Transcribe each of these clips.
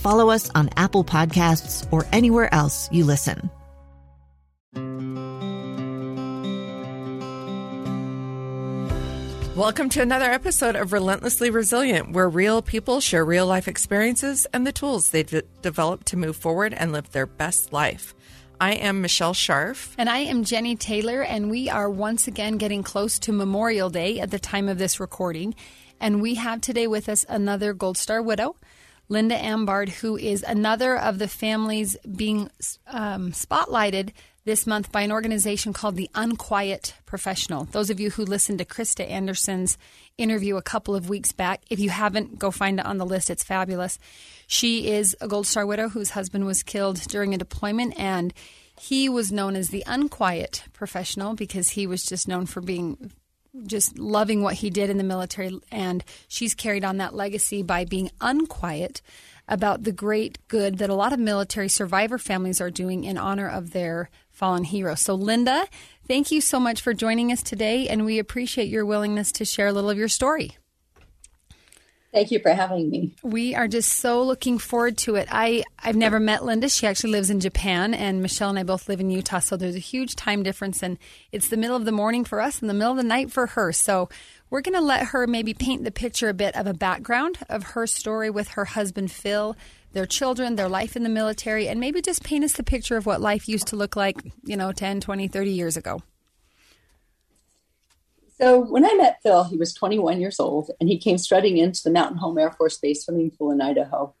follow us on Apple Podcasts, or anywhere else you listen. Welcome to another episode of Relentlessly Resilient, where real people share real life experiences and the tools they've de- developed to move forward and live their best life. I am Michelle Scharf. And I am Jenny Taylor, and we are once again getting close to Memorial Day at the time of this recording. And we have today with us another Gold Star widow, Linda Ambard, who is another of the families being um, spotlighted this month by an organization called the Unquiet Professional. Those of you who listened to Krista Anderson's interview a couple of weeks back, if you haven't, go find it on the list. It's fabulous. She is a Gold Star widow whose husband was killed during a deployment, and he was known as the Unquiet Professional because he was just known for being just loving what he did in the military. And she's carried on that legacy by being unquiet about the great good that a lot of military survivor families are doing in honor of their fallen hero. So, Linda, thank you so much for joining us today, and we appreciate your willingness to share a little of your story. Thank you for having me. We are just so looking forward to it. I, I've never met Linda. She actually lives in Japan, and Michelle and I both live in Utah. So there's a huge time difference, and it's the middle of the morning for us and the middle of the night for her. So we're going to let her maybe paint the picture a bit of a background of her story with her husband, Phil, their children, their life in the military, and maybe just paint us the picture of what life used to look like, you know, 10, 20, 30 years ago. So when I met Phil, he was 21 years old and he came strutting into the Mountain Home Air Force Base swimming pool in Idaho.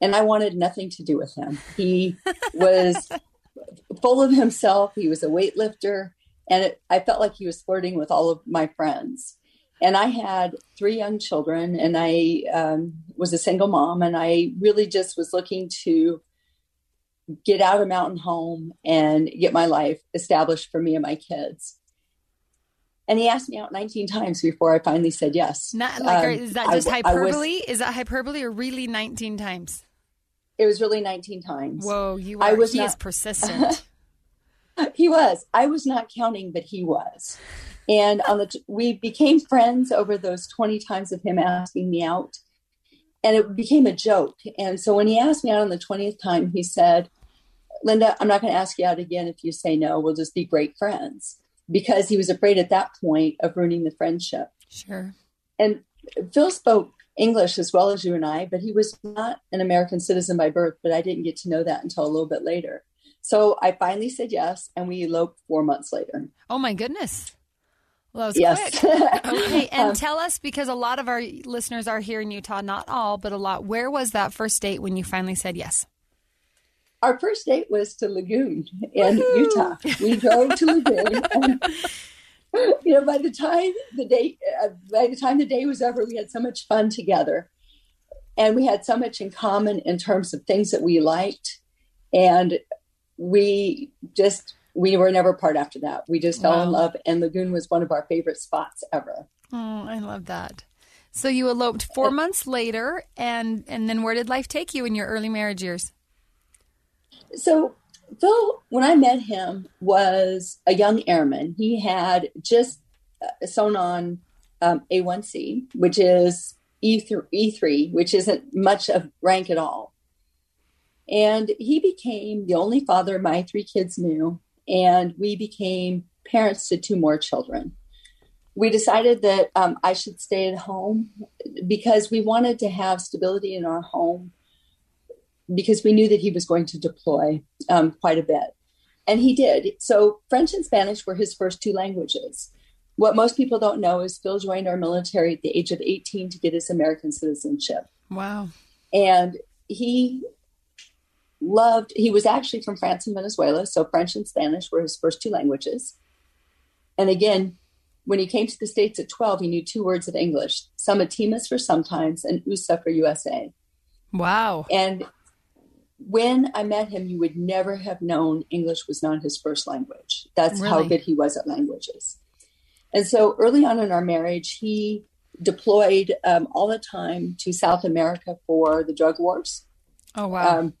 And I wanted nothing to do with him. He was full of himself. He was a weightlifter. And it, I felt like he was flirting with all of my friends. And I had three young children and I um, was a single mom. And I really just was looking to get out of Mountain Home and get my life established for me and my kids. And he asked me out 19 times before I finally said yes. Not like, um, is that just I, hyperbole? I was, is that hyperbole or really 19 times? It was really 19 times. Whoa, you are, I was he not, is persistent. he was. I was not counting, but he was. And on the we became friends over those 20 times of him asking me out. And it became a joke. And so when he asked me out on the 20th time, he said, Linda, I'm not going to ask you out again if you say no. We'll just be great friends because he was afraid at that point of ruining the friendship. Sure. And Phil spoke English as well as you and I, but he was not an American citizen by birth, but I didn't get to know that until a little bit later. So I finally said yes, and we eloped four months later. Oh my goodness. Well, that was yes. quick. okay, and um, tell us because a lot of our listeners are here in Utah, not all, but a lot. Where was that first date when you finally said yes? Our first date was to Lagoon in Woo-hoo! Utah. We drove to Lagoon. And, you know, by the time the day, uh, by the time the day was over, we had so much fun together, and we had so much in common in terms of things that we liked, and we just we were never apart after that. We just fell in love, and Lagoon was one of our favorite spots ever. Oh, I love that. So you eloped four months later, and and then where did life take you in your early marriage years? So Phil, when I met him, was a young airman. He had just uh, sewn on um, A1C, which is E3, E3, which isn't much of rank at all. And he became the only father my three kids knew, and we became parents to two more children. We decided that um, I should stay at home because we wanted to have stability in our home because we knew that he was going to deploy um, quite a bit. and he did. So French and Spanish were his first two languages. What most people don't know is Phil joined our military at the age of 18 to get his American citizenship. Wow. And he loved, he was actually from France and Venezuela. So French and Spanish were his first two languages. And again, when he came to the States at 12, he knew two words of English, Samatimas for sometimes and USA for USA. Wow. And when I met him, you would never have known English was not his first language. That's how good he was at languages. And so early on in our marriage, he deployed um, all the time to South America for the drug wars. Oh, wow. Um,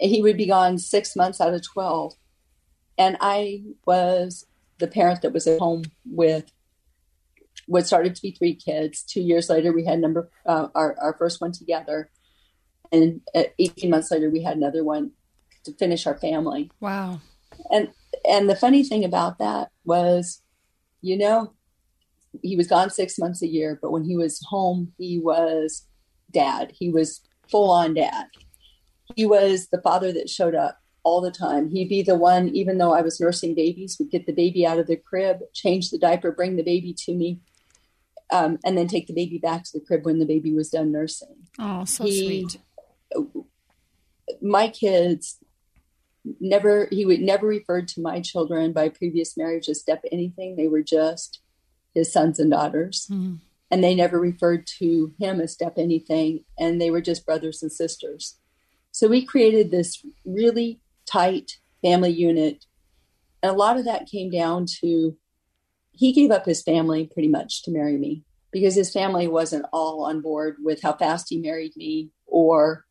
he would be gone six months out of 12. And I was the parent that was at home with what started to be three kids. Two years later, we had number uh, our, our first one together. And uh, 18 months later, we had another one to finish our family. wow. And and the funny thing about that was, you know, he was gone six months a year, but when he was home, he was dad. He was full on dad. He was the father that showed up all the time. He'd be the one, even though I was nursing babies, would get the baby out of the crib, change the diaper, bring the baby to me, um, and then take the baby back to the crib when the baby was done nursing Oh, so He- sweet. My kids never he would never referred to my children by previous marriage as step anything. They were just his sons and daughters. Mhm. and they never referred to him as step anything. And they were just brothers and sisters. So we created this really tight family unit. And a lot of that came down to he gave up his family pretty much to marry me because his family wasn't all on board with how fast he married me or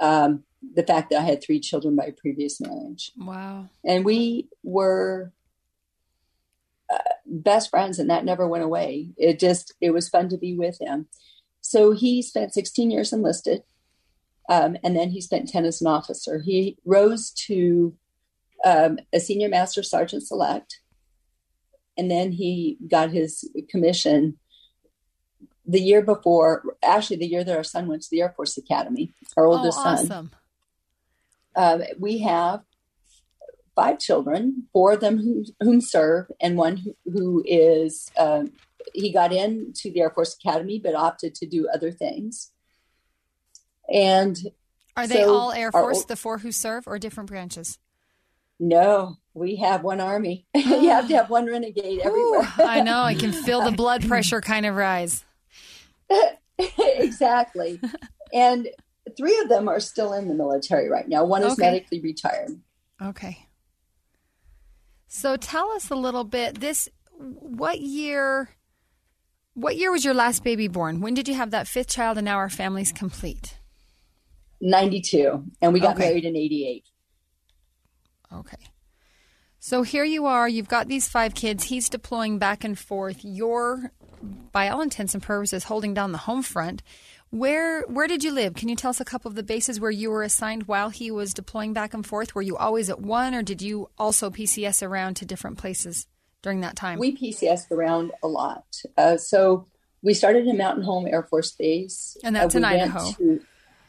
um, the fact that I had three children by previous marriage. Wow. And we were uh, best friends, and that never went away. It just, it was fun to be with him. So he spent 16 years enlisted, um, and then he spent 10 as an officer. He rose to um, a senior master sergeant select, and then he got his commission the year before, actually, the year that our son went to the Air Force Academy, our Oh, oldest son. awesome. Um, we have five children, four of them who, whom serve, and one who, who is um, he got into the Air Force Academy, but opted to do other things. And Are they So, all Air Force, old- the four who serve, or different branches? no, we have one army. you have to have one renegade everywhere. Ooh, I know. I can feel the blood pressure kind of rise. Exactly. And three of them are still in the military right now. One is Okay. medically retired. Okay. So tell us a little bit. This, what year? What year was your last baby born? When did you have that fifth child, and now our family's complete? 92, and we got Okay. married in 88. Okay. So here you are. You've got these five kids. He's deploying back and forth. You're, by all intents and purposes, holding down the home front. Where where did you live? Can you tell us a couple of the bases where you were assigned while he was deploying back and forth? Were you always at one, or did you also PCS around to different places during that time? We PCSed around a lot. Uh, so we started in Mountain Home Air Force Base. And that's Uh, in Idaho. to-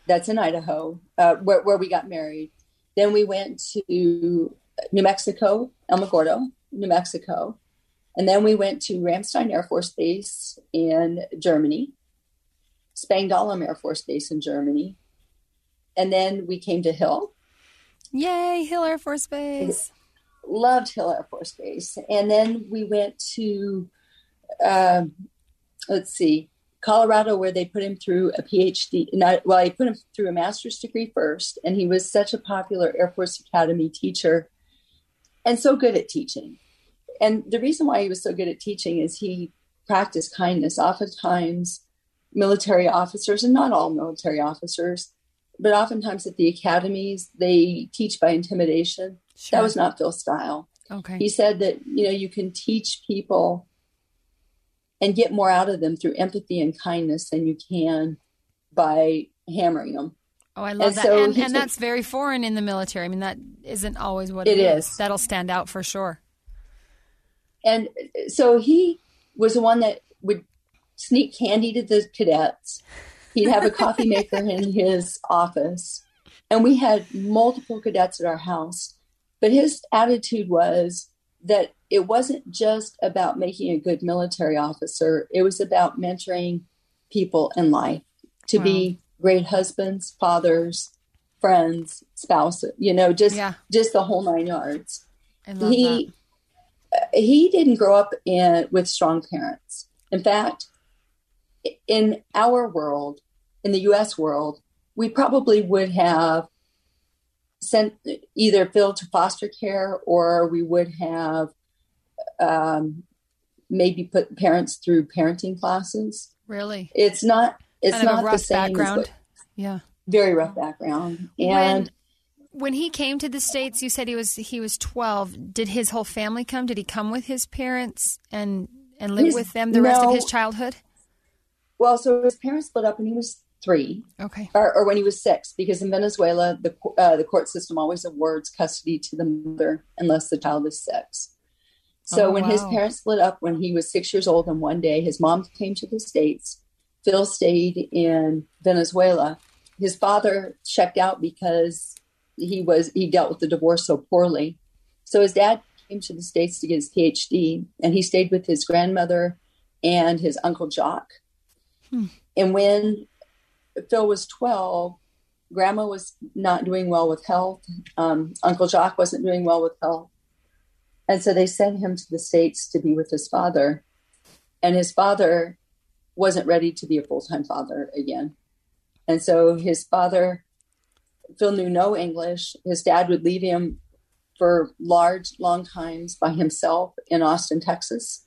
that's in Idaho, uh, where, where we got married. Then we went to New Mexico, Alamogordo, New Mexico. And then we went to Ramstein Air Force Base in Germany, Spangdahlem Air Force Base in Germany. And then we came to Hill, Yay, Hill Air Force Base. loved Hill Air Force Base. And then we went to, um, let's see, Colorado, where they put him through a PhD. Not, well, he put him through a master's degree first, and he was such a popular Air Force Academy teacher and so good at teaching. And the reason why he was so good at teaching is he practiced kindness. Oftentimes, military officers, and not all military officers, but oftentimes at the academies, they teach by intimidation. Sure. That was not Phil's style. Okay. He said that, you know, you can teach people and get more out of them through empathy and kindness than you can by hammering them. Oh, I love And that. so and, and that's very foreign in the military. I mean, that isn't always what It it is. is. That'll stand out for sure. And so he was the one that would sneak candy to the cadets. He'd have a coffee maker in his office. And we had multiple cadets at our house. But his attitude was that it wasn't just about making a good military officer, it was about mentoring people in life to wow. be great husbands, fathers, friends, spouses, you know, just yeah. just the whole nine yards. And he that. He didn't grow up in with strong parents. In fact, in our world, in the US world, we probably would have sent either Phil to foster care or we would have um, maybe put parents through parenting classes. Really? It's not it's kind not the same background. yeah. Very rough background. And when, when he came to the states, you said he was he was 12. Did his whole family come? Did he come with his parents and and live with them the no, rest of his childhood? Well, so his parents split up when he was three. Okay. Or, or when he was six, because in Venezuela, the uh, the court system always awards custody to the mother unless the child is six. So oh, when wow. his parents split up when he was six years old, and one day his mom came to the states, Phil stayed in Venezuela. His father checked out because he was he dealt with the divorce so poorly. So his dad came to the states to get his PhD, and he stayed with his grandmother and his uncle Jock. Hmm. And when Phil was 12, grandma was not doing well with health. Um, Uncle Jock wasn't doing well with health. And so they sent him to the States to be with his father. And his father wasn't ready to be a full time father again. And so his father, Phil knew no English. His dad would leave him for large, long times by himself in Austin, Texas.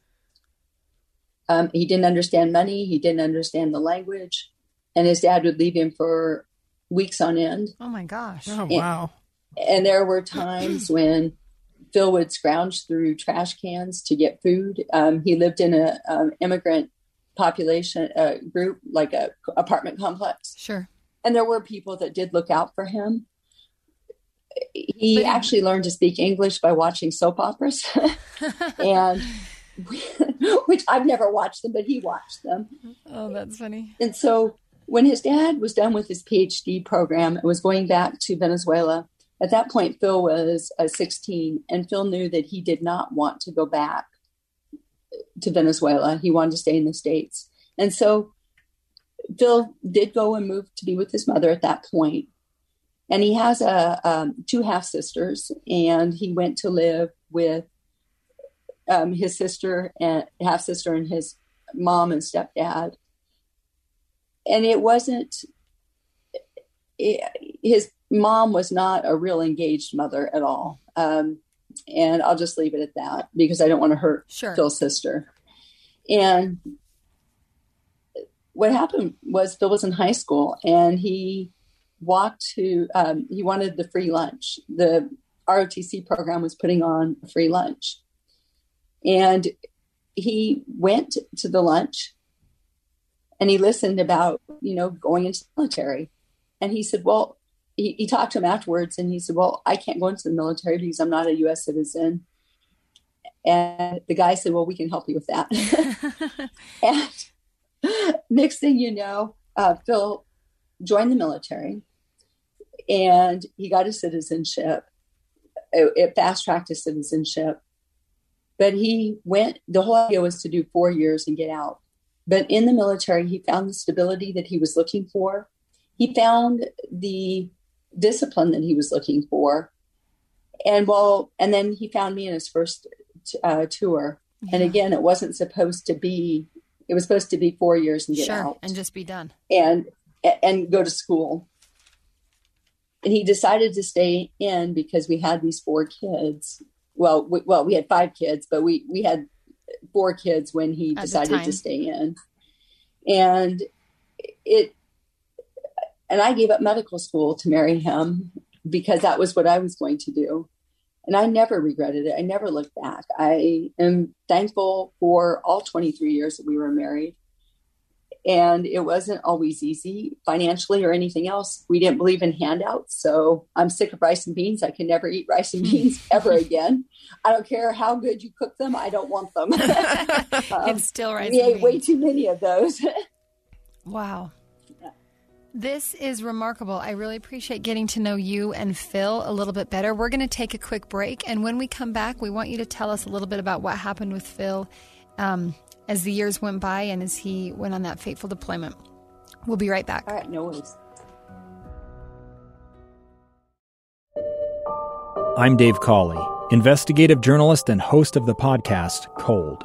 Um, he didn't understand money. He didn't understand the language, and his dad would leave him for weeks on end. Oh my gosh! Oh wow! And, and there were times when Phil would scrounge through trash cans to get food. Um, he lived in a um, immigrant population uh, group, like a apartment complex. Sure. And there were people that did look out for him. He but, actually learned to speak English by watching soap operas, and which I've never watched them, but he watched them. Oh, that's funny. And so when his dad was done with his PhD program and was going back to Venezuela, at that point, Phil was uh, 16, and Phil knew that he did not want to go back to Venezuela. He wanted to stay in the States. And so Phil did go and move to be with his mother at that point. And he has a um, two half sisters, and he went to live with um, his sister and half sister and his mom and stepdad. And it wasn't it, his mom was not a real engaged mother at all. Um, and I'll just leave it at that because I don't want to hurt sure. Phil's sister. And what happened was Phil was in high school and he walked to, um, he wanted the free lunch. The ROTC program was putting on a free lunch. And he went to the lunch and he listened about, you know, going into the military. And he said, Well, he, he talked to him afterwards and he said, Well, I can't go into the military because I'm not a US citizen. And the guy said, Well, we can help you with that. and next thing you know, uh, Phil joined the military and he got his citizenship. It, it fast tracked his citizenship. But he went, the whole idea was to do four years and get out. But in the military, he found the stability that he was looking for. He found the discipline that he was looking for. And well, and then he found me in his first uh, tour. Yeah. And again, it wasn't supposed to be. It was supposed to be four years and get sure, out and just be done and and go to school. And he decided to stay in because we had these four kids. Well, we, well, we had five kids, but we we had four kids when he At decided to stay in. And it and I gave up medical school to marry him because that was what I was going to do. And I never regretted it. I never looked back. I am thankful for all 23 years that we were married. And it wasn't always easy financially or anything else. We didn't believe in handouts. So I'm sick of rice and beans. I can never eat rice and beans ever again. I don't care how good you cook them. I don't want them. um, it's still rice. We ate beans. way too many of those. wow. This is remarkable. I really appreciate getting to know you and Phil a little bit better. We're going to take a quick break, and when we come back, we want you to tell us a little bit about what happened with Phil um, as the years went by and as he went on that fateful deployment. We'll be right back. All right, no worries. I'm Dave Cawley, investigative journalist and host of the podcast Cold.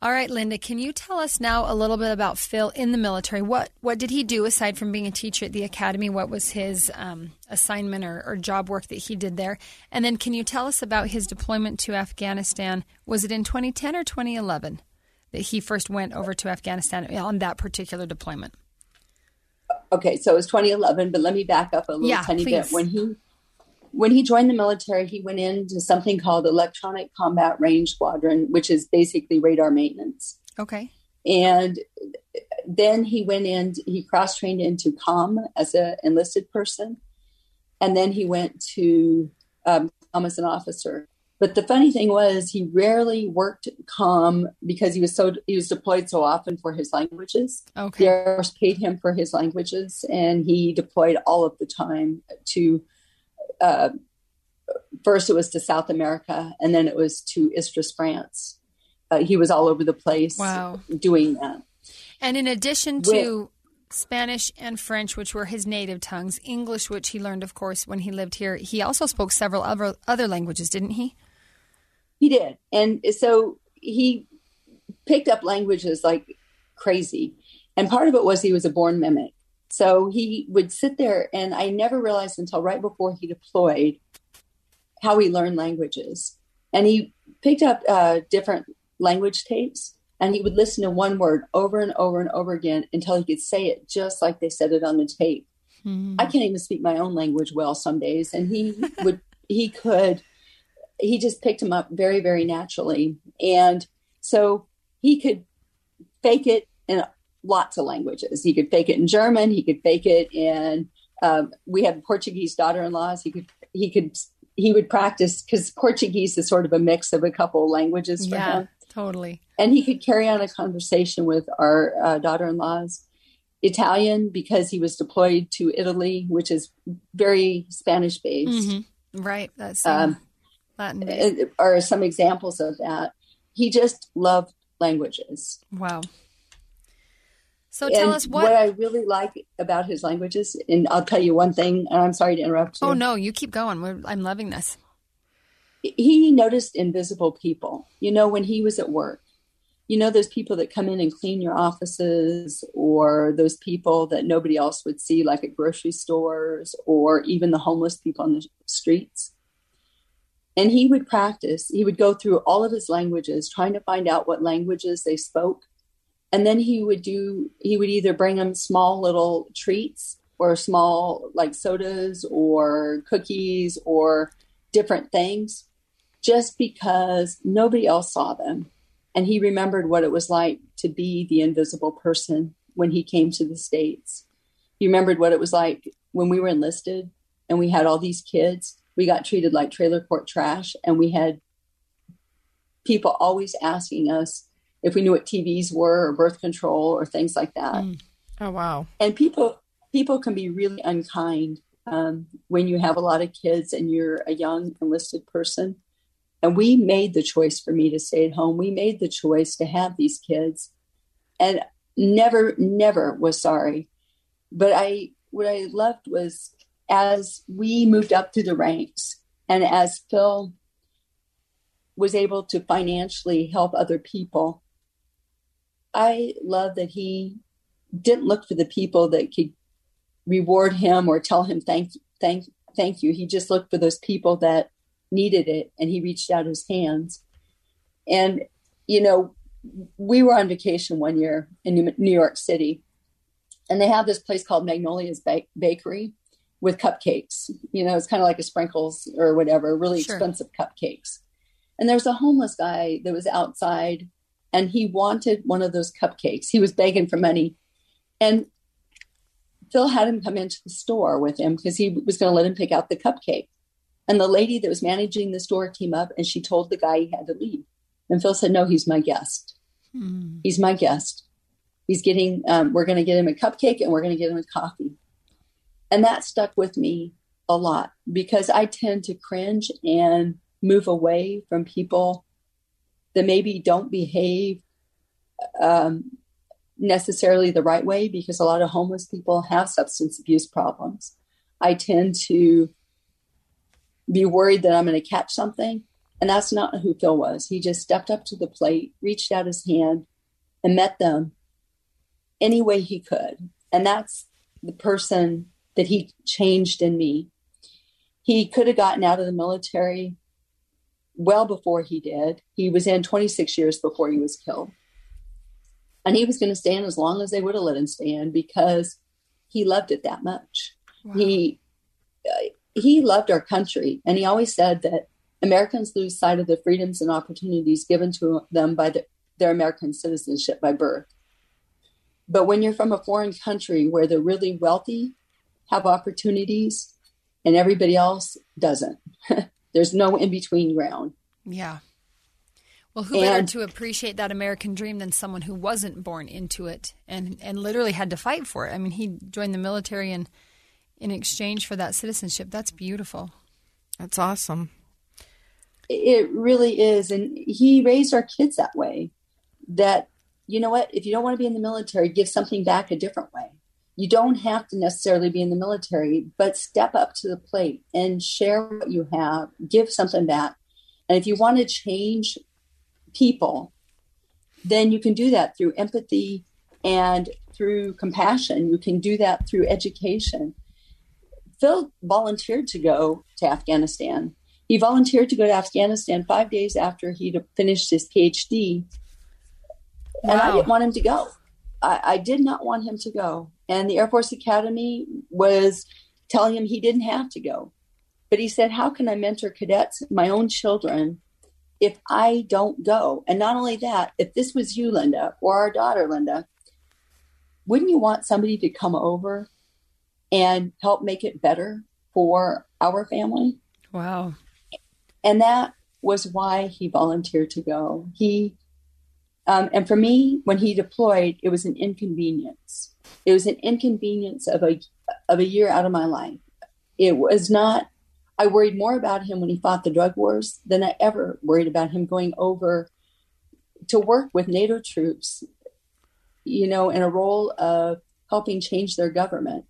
All right, Linda, can you tell us now a little bit about Phil in the military? What what did he do aside from being a teacher at the academy? What was his um, assignment or, or job work that he did there? And then can you tell us about his deployment to Afghanistan? Was it in 2010 or 2011 that he first went over to Afghanistan on that particular deployment? Okay, so it was 2011, but let me back up a little Yeah, tiny please. bit. When he when he joined the military, he went into something called Electronic Combat Range Squadron, which is basically radar maintenance. Okay. And then he went in, he cross trained into COM as an enlisted person. And then he went to um, COM as an officer. But the funny thing was, he rarely worked COM because he was so he was deployed so often for his languages. Okay. The Air Force paid him for his languages, and he deployed all of the time to. Uh, first, it was to South America, and then it was to Istres, France. Uh, he was all over the place Wow. doing that. And in addition to Spanish and French, which were his native tongues, English, which he learned, of course, when he lived here, he also spoke several other other languages, didn't he? He did. And so he picked up languages like crazy. And part of it was he was a born mimic. So he would sit there, and I never realized until right before he deployed how he learned languages. And he picked up uh, different language tapes, and he would listen to one word over and over and over again until he could say it just like they said it on the tape. I can't even speak my own language well some days, and he would he could he just picked him up very very naturally, and so he could fake it in lots of languages. He could fake it in German. He could fake it in. Um, we have Portuguese daughter-in-laws. He could he could he would practice because Portuguese is sort of a mix of a couple languages for yeah, him totally. and he could carry on a conversation with our uh, daughter-in-laws italian because he was deployed to italy which is very spanish based Mhm. Right. That's Um, Latin based. are some examples of that he just loved languages Wow. So tell and us what. i really like about his languages and i'll tell you one thing and i'm sorry to interrupt you oh no, you keep going. We're, I'm loving this. he noticed invisible people. You know, when he was at work, you know, those people that come in and clean your offices, or those people that nobody else would see, like at grocery stores, or even the homeless people on the streets. And he would practice, he would go through all of his languages, trying to find out what languages they spoke. And then he would do, he would either bring them small little treats or small like sodas or cookies or different things just because nobody else saw them. And he remembered what it was like to be the invisible person when he came to the States. He remembered what it was like when we were enlisted and we had all these kids. We got treated like trailer court trash, and we had people always asking us if we knew what TVs were or birth control or things like that. Oh, wow. and people people can be really unkind um, when you have a lot of kids and you're a young enlisted person. And we made the choice for me to stay at home. We made the choice to have these kids. And never never was sorry. But i what i loved was as we moved up through the ranks and as phil was able to financially help other people i love that he didn't look for the people that could reward him or tell him thank thank thank you. He just looked for those people that needed it and he reached out his hands. And you know, we were on vacation one year in New York City and they have this place called Magnolia's ba- Bakery with cupcakes. You know, it's kind of like a sprinkles or whatever, really Sure. expensive cupcakes. And there was a homeless guy that was outside and he wanted one of those cupcakes. He was begging for money. And Phil had him come into the store with him because he was going to let him pick out the cupcake. And the lady that was managing the store came up and she told the guy he had to leave. And Phil said, No, he's my guest. Mm. He's my guest. He's getting, um, we're going to get him a cupcake and we're going to get him a coffee. And that stuck with me a lot because I tend to cringe and move away from people that maybe don't behave um, necessarily the right way because a lot of homeless people have substance abuse problems. I tend to be worried that I'm going to catch something. And that's not who Phil was. He just stepped up to the plate, reached out his hand, and met them any way he could. And that's the person that he changed in me. He could have gotten out of the military well before he did. He was in 26 years before he was killed. And he was going to stay in as long as they would have let him stay in because he loved it that much. He uh, he loved our country, and he always said that Americans lose sight of the freedoms and opportunities given to them by the, their American citizenship by birth. But when you're from a foreign country where the really wealthy have opportunities and everybody else doesn't, there's no in between ground. Yeah. Well, who better to appreciate that American dream than someone who wasn't born into it and, and literally had to fight for it? I mean, he joined the military and in exchange for that citizenship. That's beautiful. That's awesome. It really is. And he raised our kids that way that, you know what, if you don't want to be in the military, give something back a different way. You don't have to necessarily be in the military, but step up to the plate and share what you have, give something back. And if you want to change people, then you can do that through empathy and through compassion. You can do that through education. Phil volunteered to go to Afghanistan. He volunteered to go to Afghanistan five days after he'd finished his PhD. And I didn't want him to go. I, I did not want him to go. And the Air Force Academy was telling him he didn't have to go. But he said, How can I mentor cadets, my own children, if I don't go? And not only that, if this was you, Linda, or our daughter, Linda, wouldn't you want somebody to come over and help make it better for our family? Wow. and that was why he volunteered to go. He um, and for me, when he deployed, it was an inconvenience. It was an inconvenience of a of a year out of my life. It was not. I worried more about him when he fought the drug wars than I ever worried about him going over to work with NATO troops. You know, in a role of helping change their government.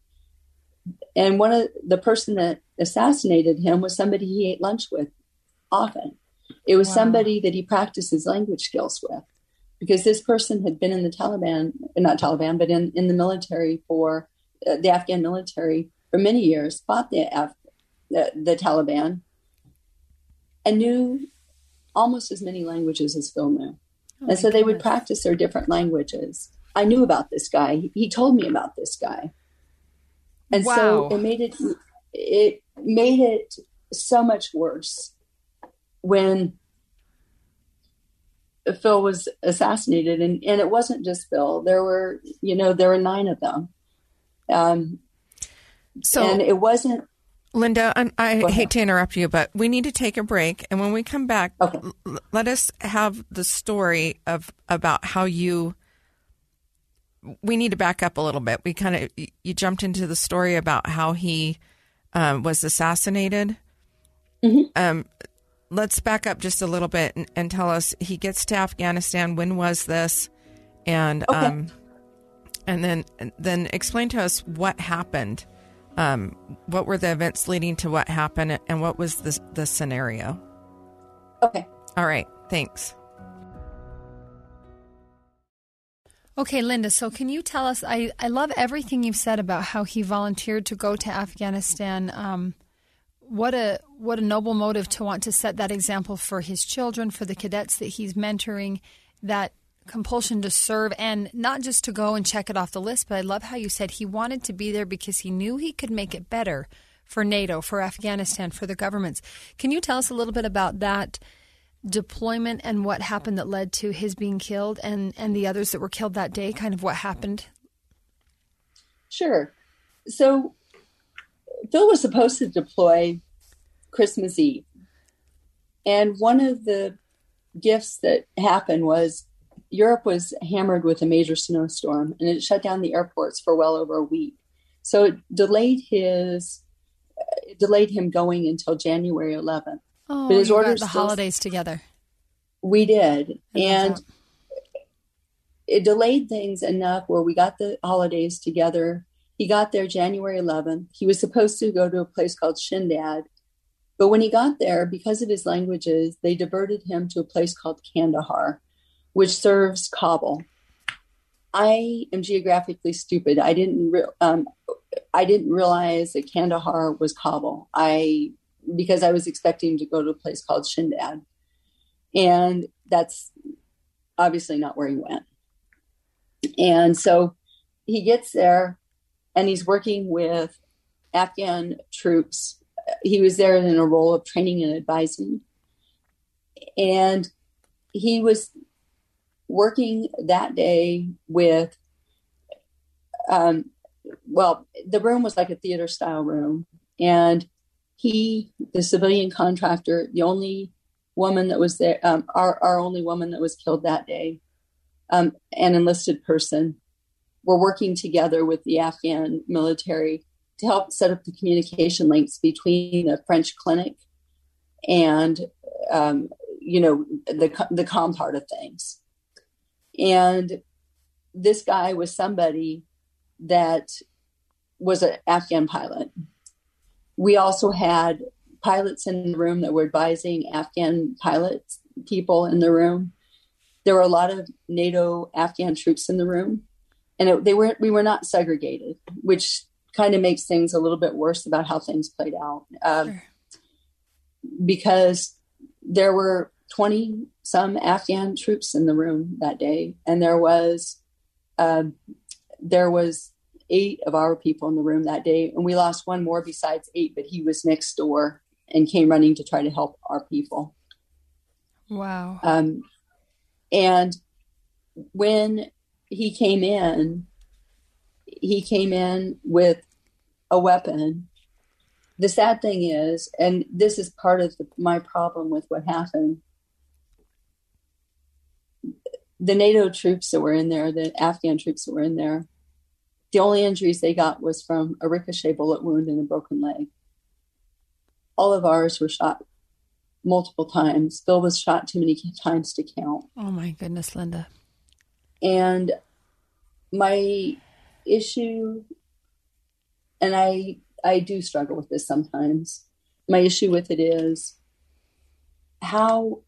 And one of the person that assassinated him was somebody he ate lunch with often. It was Wow. somebody that he practiced his language skills with because this person had been in the Taliban, not Taliban, but in, in the military for uh, the Afghan military for many years, fought the, Af- the, the Taliban, and knew almost as many languages as Phil knew. Oh and so they would practice their different languages. I knew about this guy. He, he told me about this guy. And so it made it it made it so much worse when Phil was assassinated and, and it wasn't just Phil. There were, you know, there were nine of them. Um, So, and it wasn't Linda, I'm, I hate to interrupt you, but we need to take a break. And when we come back, Okay. l- let us have the story of about how you. We need to back up a little bit. We kind of you jumped into the story about how he um, was assassinated. Um, let's back up just a little bit and, and tell us he gets to Afghanistan. When was this? And Okay. um, and then then explain to us what happened. Um, what were the events leading to what happened, and what was the the scenario? okay. All right, thanks. Okay, Linda, so can you tell us? I, I love everything you've said about how he volunteered to go to Afghanistan. Um, what a what a noble motive to want to set that example for his children, for the cadets that he's mentoring, that compulsion to serve and not just to go and check it off the list, but I love how you said he wanted to be there because he knew he could make it better for NATO, for Afghanistan, for the governments. Can you tell us a little bit about that deployment and what happened that led to his being killed and, and the others that were killed that day? Kind of what happened? Sure. So Phil was supposed to deploy Christmas Eve. And one of the gifts that happened was Europe was hammered with a major snowstorm and it shut down the airports for well over a week. So it delayed his it delayed him going until January 11th. Oh, but his orders the still, holidays together. We did, and that. it delayed things enough where we got the holidays together. He got there January 11th. He was supposed to go to a place called Shindand, but when he got there, because of his languages, they diverted him to a place called Kandahar, which serves Kabul. I am geographically stupid. I didn't re- um, I didn't realize that Kandahar was Kabul. I because I was expecting to go to a place called Shindand, and that's obviously not where he went. And so he gets there, and he's working with Afghan troops. He was there in a role of training and advising, and he was working that day with um, well the room was like a theater style room and he the civilian contractor the only woman that was there um, our, our only woman that was killed that day um, an enlisted person were working together with the afghan military to help set up the communication links between the french clinic and um, you know the the com part of things and this guy was somebody that was an Afghan pilot. We also had pilots in the room that were advising Afghan pilots, people in the room. There were a lot of NATO Afghan troops in the room, and it, they were we were not segregated, which kind of makes things a little bit worse about how things played out. Um, sure. Because there were 20 some Afghan troops in the room that day, and there was uh, there was eight of our people in the room that day, and we lost one more besides eight, but he was next door and came running to try to help our people. Wow. Um, and when he came in, he came in with a weapon. The sad thing is, and this is part of the, my problem with what happened, the NATO troops that were in there, the Afghan troops that were in there, the only injuries they got was from a ricochet bullet wound and a broken leg. All of ours were shot multiple times. Bill was shot too many times to count. Oh my goodness, Linda. And my issue, and I I do struggle with this sometimes. My issue with it is how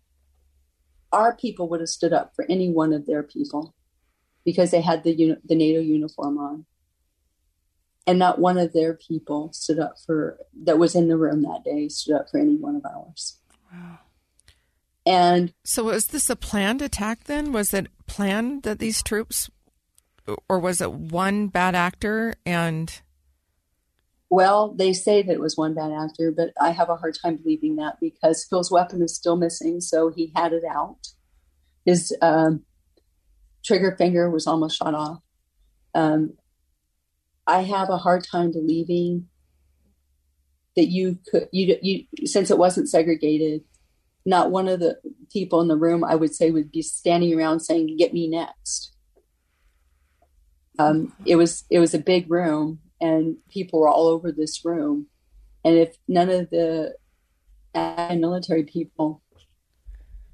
our people would have stood up for any one of their people because they had the the NATO uniform on, and not one of their people stood up for that was in the room that day stood up for any one of ours. Wow. And so, was this a planned attack? Then was it planned that these troops, or was it one bad actor and? Well, they say that it was one bad actor, but I have a hard time believing that because Phil's weapon is still missing, so he had it out. His um, trigger finger was almost shot off. Um, I have a hard time believing that you could you you since it wasn't segregated. Not one of the people in the room I would say would be standing around saying, "Get me next." Um, it was it was a big room and people were all over this room. And if none of the military people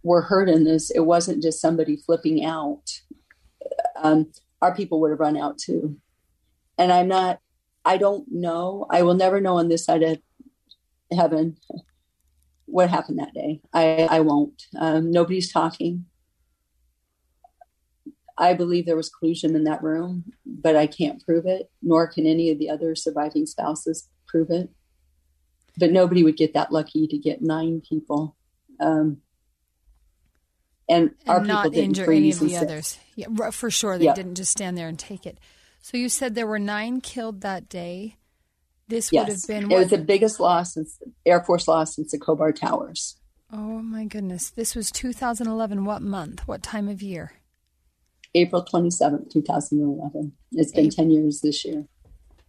were hurt in this, it wasn't just somebody flipping out. Um, our people would have run out too. And I'm not, I don't know, I will never know on this side of heaven what happened that day. I, I won't. Um, nobody's talking. I believe there was collusion in that room, but I can't prove it, nor can any of the other surviving spouses prove it. But nobody would get that lucky to get nine people. Um, and, our not people didn't injure any of the others. Yeah, for sure. They Yeah. didn't just stand there and take it. So you said there were nine killed that day. This would have Yes, been it was the biggest loss since Air Force loss since the Khobar Towers. oh my goodness! This was 2011. What month? What time of year? April 27th, 2011. It's been 10 years this year.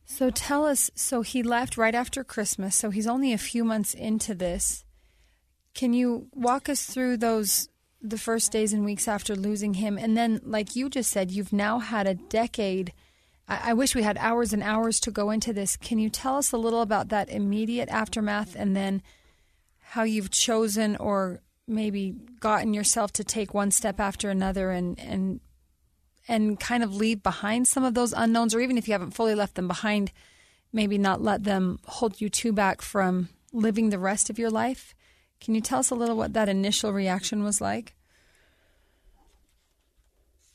So tell us. So he left right after Christmas. So he's only a few months into this. Can you walk us through those the first days and weeks after losing him, and then, like you just said, you've now had a decade. I, I wish we had hours and hours to go into this. Can you tell us a little about that immediate aftermath, and then how you've chosen or maybe gotten yourself to take one step after another, and and and kind of leave behind some of those unknowns, or even if you haven't fully left them behind, maybe not let them hold you too back from living the rest of your life. Can you tell us a little what that initial reaction was like?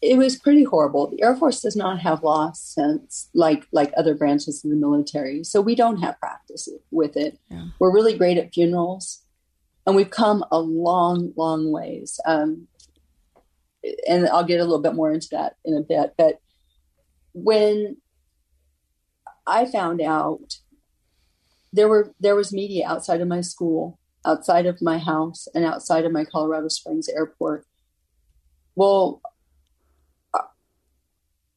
It was pretty horrible. The Air Force does not have loss sense like like other branches of the military, so we don't have practice with it. Yeah. We're really great at funerals, and we've come a long, long ways. Um, and I'll get a little bit more into that in a bit. But when I found out, there were there was media outside of my school, outside of my house, and outside of my Colorado Springs airport. Well,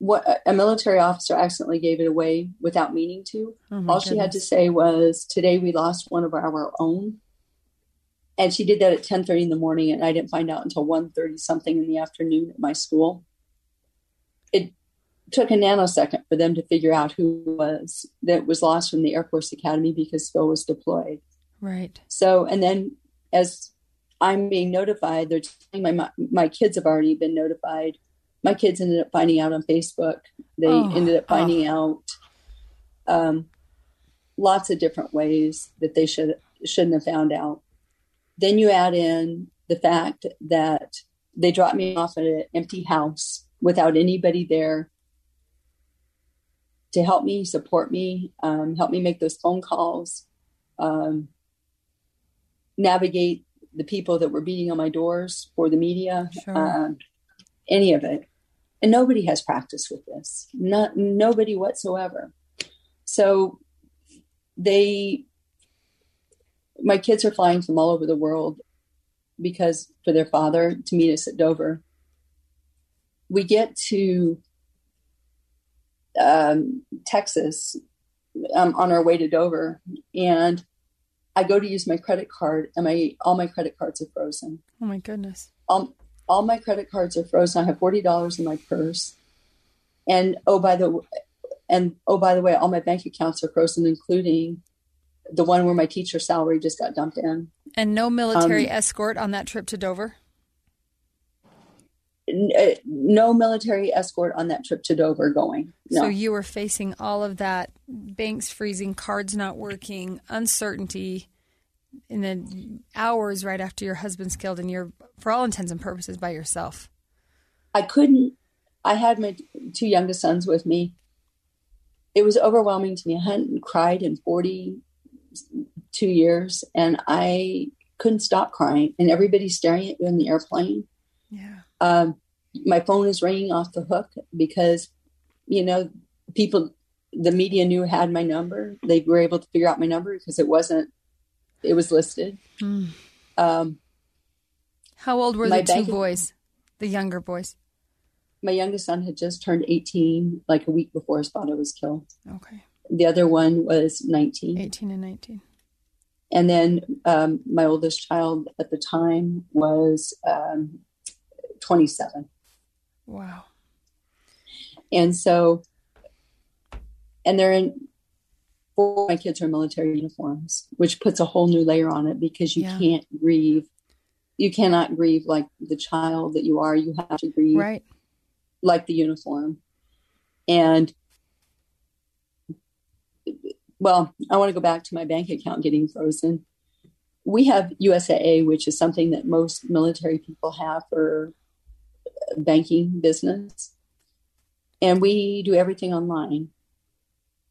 what a military officer accidentally gave it away without meaning to. Oh my All she had to say was, "Today we lost one of our own." And she did that at 10:30 in the morning and I didn't find out until 1:30 something in the afternoon at my school. It took a nanosecond for them to figure out who was that was lost from the Air Force Academy because Phil was deployed. Right. So, and then as I'm being notified, they're telling my my kids have already been notified. My kids ended up finding out on Facebook. They Oh, ended up finding out um, lots of different ways that they should shouldn't have found out. Then you add in the fact that they dropped me off at an empty house without anybody there to help me, support me, um, help me make those phone calls, um, navigate the people that were beating on my doors for the media, Sure. um, any of it. And nobody has practice with this, not nobody whatsoever. So they, my kids are flying from all over the world because for their father to meet us at Dover. We get to um, Texas um, on our way to Dover, and I go to use my credit card, and my all my credit cards are frozen. Oh my goodness. All, all my credit cards are frozen. I have forty dollars in my purse, and oh by the and oh by the way, all my bank accounts are frozen, including the one where my teacher salary just got dumped in. And no military Um, escort on that trip to Dover? N- uh, No military escort on that trip to Dover going. No. So you were facing all of that banks freezing, cards not working, uncertainty in the hours right after your husband's killed, and you're, for all intents and purposes, by yourself. I couldn't. I had my two youngest sons with me. It was overwhelming to me. I hadn't cried in 42 years, and I couldn't stop crying. And everybody's staring at you in the airplane. Yeah. Um, my phone is ringing off the hook because, you know, people, the media knew had my number. They were able to figure out my number because it wasn't, it was listed. Hmm. Um, How old were the two bank- boys, the younger boys? my youngest son had just turned 18, like a week before his father was killed. Okay. The other one was 19. 18 and 19. And then um, my oldest child at the time was um, 27. Wow. And so, and they're in, four my kids are military uniforms, which puts a whole new layer on it because you Yeah. can't grieve. You cannot grieve like the child that you are. You have to grieve Right. like the uniform. And well, I want to go back to my bank account getting frozen. We have USAA, which is something that most military people have for banking business. And we do everything online.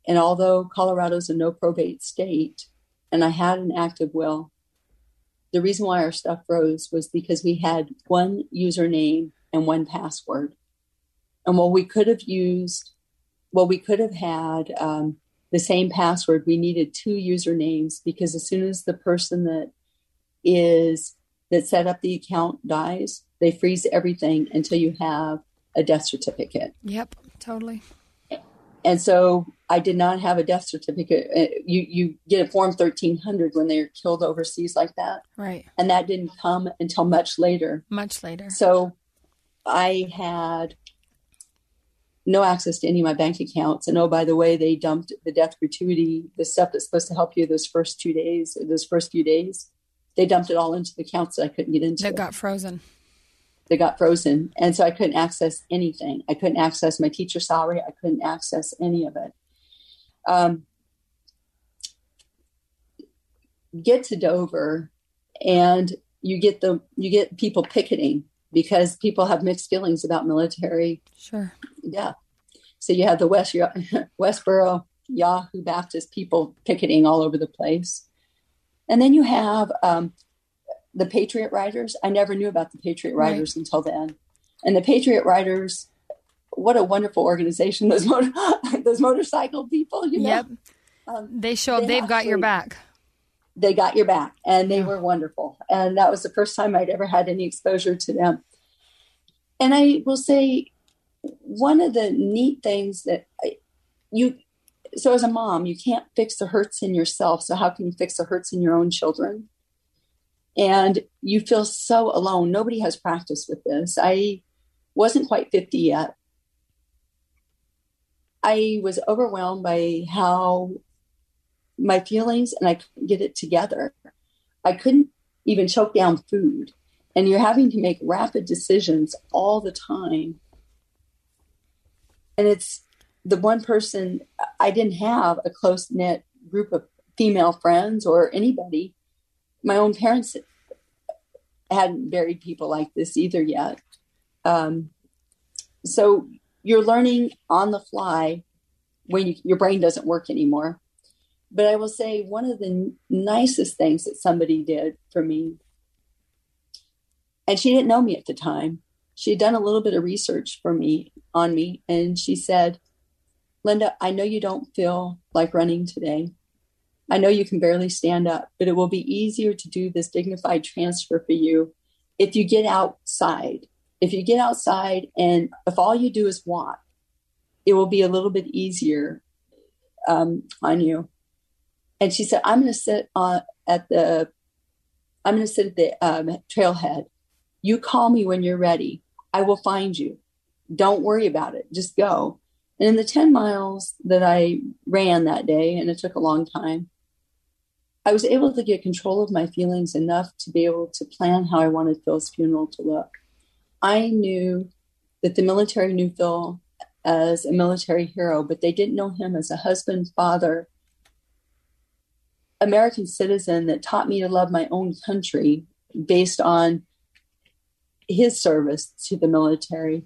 And although Colorado's a no probate state, and I had an active will, the reason why our stuff froze was because we had one username and one password. And while we could have used, well, we could have had um, the same password, we needed two usernames because as soon as the person that is that set up the account dies, they freeze everything until you have a death certificate. Yep, totally. And so I did not have a death certificate. Uh, you you get a form thirteen hundred when they're killed overseas like that, right? And that didn't come until much later. Much later. So I had no access to any of my bank accounts. And oh, by the way, they dumped the death gratuity, the stuff that's supposed to help you those first two days, those first few days. They dumped it all into the accounts that I couldn't get into. That got frozen. They got frozen. And so I couldn't access anything. I couldn't access my teacher salary. I couldn't access any of it. Um, get to Dover and you get the you get people picketing because people have mixed feelings about military sure death. So you have the West Westboro Yahoo Baptist people picketing all over the place, and then you have um, the Patriot Riders. I never knew about the Patriot Riders right. until then, and the Patriot Riders. What a wonderful organization! Those motor, those motorcycle people, you know. Yep. Um, they show up. They they've got your back. They got your back, and they yeah. were wonderful. And that was the first time I'd ever had any exposure to them. And I will say, one of the neat things that I, you so as a mom you can't fix the hurts in yourself so how can you fix the hurts in your own children and you feel so alone. Nobody has practice with this. I wasn't quite 50 yet. I was overwhelmed by how my feelings and i couldn't get it together. I couldn't even choke down food. And you're having to make rapid decisions all the time. And it's the one person I didn't have a close knit group of female friends or anybody. My own parents hadn't buried people like this either yet. Um, so you're learning on the fly when you, your brain doesn't work anymore. But I will say one of the nicest things that somebody did for me, and she didn't know me at the time, she had done a little bit of research for me on me and she said linda i know you don't feel like running today i know you can barely stand up but it will be easier to do this dignified transfer for you if you get outside if you get outside and if all you do is walk it will be a little bit easier um, on you and she said i'm going to sit on at the i'm going to sit at the um, trailhead you call me when you're ready I will find you. Don't worry about it. Just go. And in the 10 miles that I ran that day, and it took a long time, I was able to get control of my feelings enough to be able to plan how I wanted Phil's funeral to look. I knew that the military knew Phil as a military hero, but they didn't know him as a husband, father, American citizen that taught me to love my own country based on his service to the military.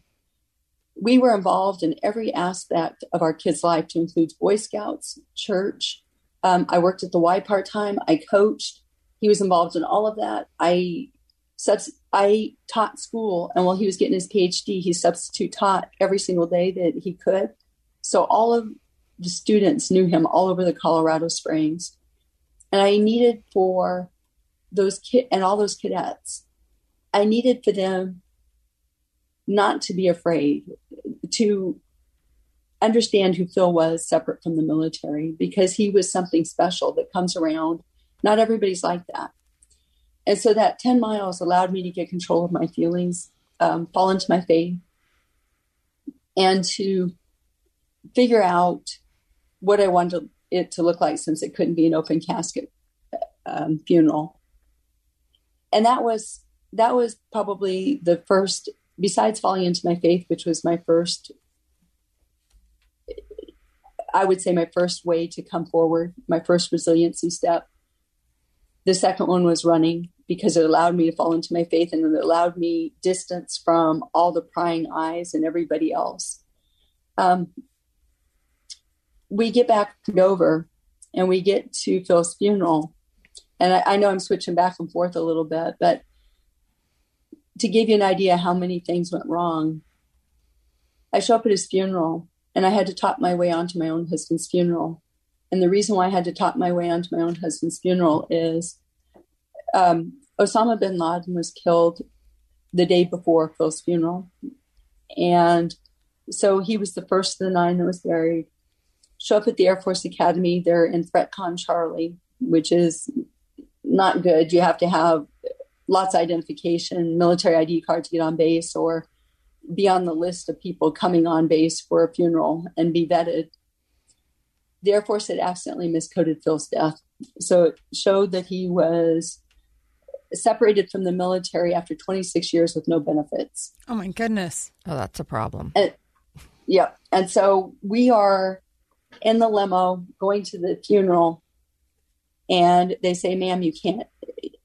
We were involved in every aspect of our kids' life, to include Boy Scouts, church. Um, I worked at the Y part time. I coached. He was involved in all of that. I subs- I taught school, and while he was getting his PhD, he substitute taught every single day that he could. So all of the students knew him all over the Colorado Springs, and I needed for those kid and all those cadets I needed for them not to be afraid, to understand who Phil was separate from the military because he was something special that comes around. Not everybody's like that. And so that 10 miles allowed me to get control of my feelings, um, fall into my faith, and to figure out what I wanted it to look like since it couldn't be an open casket um, funeral. And that was that was probably the first, besides falling into my faith, which was my first, I would say my first way to come forward, my first resiliency step. The second one was running because it allowed me to fall into my faith and it allowed me distance from all the prying eyes and everybody else. Um, we get back to Dover and we get to Phil's funeral And I, I know I'm switching back and forth a little bit, but to give you an idea how many things went wrong, I show up at his funeral and I had to talk my way onto my own husband's funeral. And the reason why I had to talk my way onto my own husband's funeral is um, Osama bin Laden was killed the day before Phil's funeral. And so he was the first of the nine that was buried. Show up at the Air Force Academy. They're in ThreatCon Charlie, which is not good. You have to have lots of identification, military ID card to get on base, or be on the list of people coming on base for a funeral and be vetted. The Air Force had accidentally miscoded Phil's death. So it showed that he was separated from the military after 26 years with no benefits. Oh my goodness. Oh, that's a problem. And, yeah. And so we are in the limo going to the funeral, and they say, ma'am, you can't,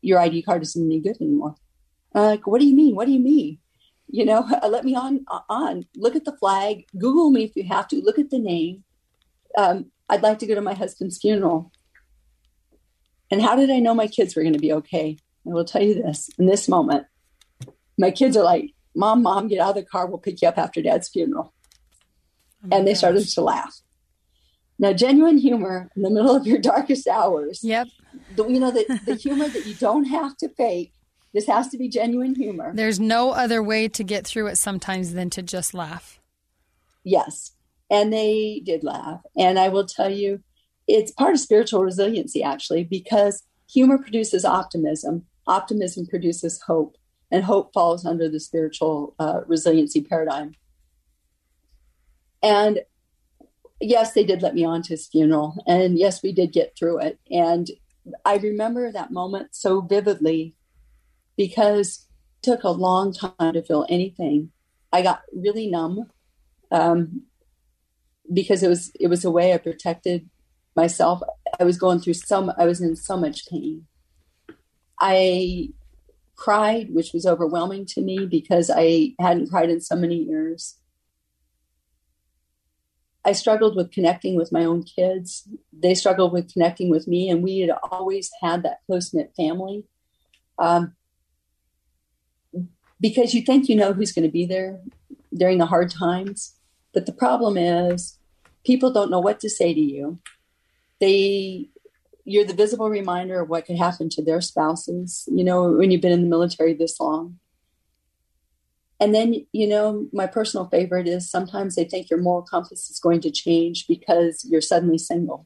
your ID card isn't any good anymore. I'm like, what do you mean? What do you mean? You know, let me on, on. Look at the flag. Google me if you have to. Look at the name. Um, I'd like to go to my husband's funeral. And how did I know my kids were going to be okay? I will tell you this in this moment, my kids are like, Mom, Mom, get out of the car. We'll pick you up after dad's funeral. Oh and they gosh. started to laugh. Now, genuine humor in the middle of your darkest hours. Yep. The, you know, the, the humor that you don't have to fake. This has to be genuine humor. There's no other way to get through it sometimes than to just laugh. Yes. And they did laugh. And I will tell you, it's part of spiritual resiliency, actually, because humor produces optimism optimism produces hope, and hope falls under the spiritual uh, resiliency paradigm. And yes, they did let me on to his funeral, and yes, we did get through it. And I remember that moment so vividly because it took a long time to feel anything. I got really numb um, because it was it was a way I protected myself. I was going through some. I was in so much pain, I cried, which was overwhelming to me because I hadn't cried in so many years. I struggled with connecting with my own kids. They struggled with connecting with me, and we had always had that close knit family. Um, because you think you know who's going to be there during the hard times. But the problem is, people don't know what to say to you. They you're the visible reminder of what could happen to their spouses, you know, when you've been in the military this long. And then, you know, my personal favorite is sometimes they think your moral compass is going to change because you're suddenly single.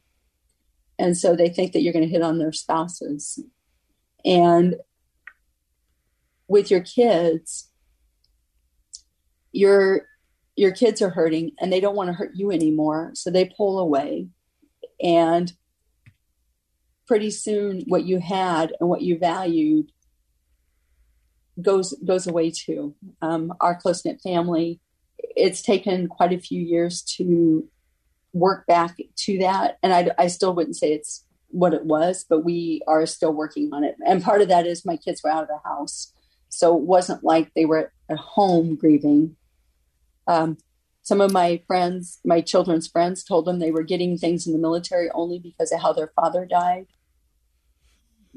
And so they think that you're going to hit on their spouses. And with your kids, your your kids are hurting and they don't want to hurt you anymore. So they pull away. And pretty soon what you had and what you valued goes goes away too. Um, our close knit family, it's taken quite a few years to work back to that, and I, I still wouldn't say it's what it was, but we are still working on it. And part of that is my kids were out of the house, so it wasn't like they were at home grieving. Um, some of my friends, my children's friends, told them they were getting things in the military only because of how their father died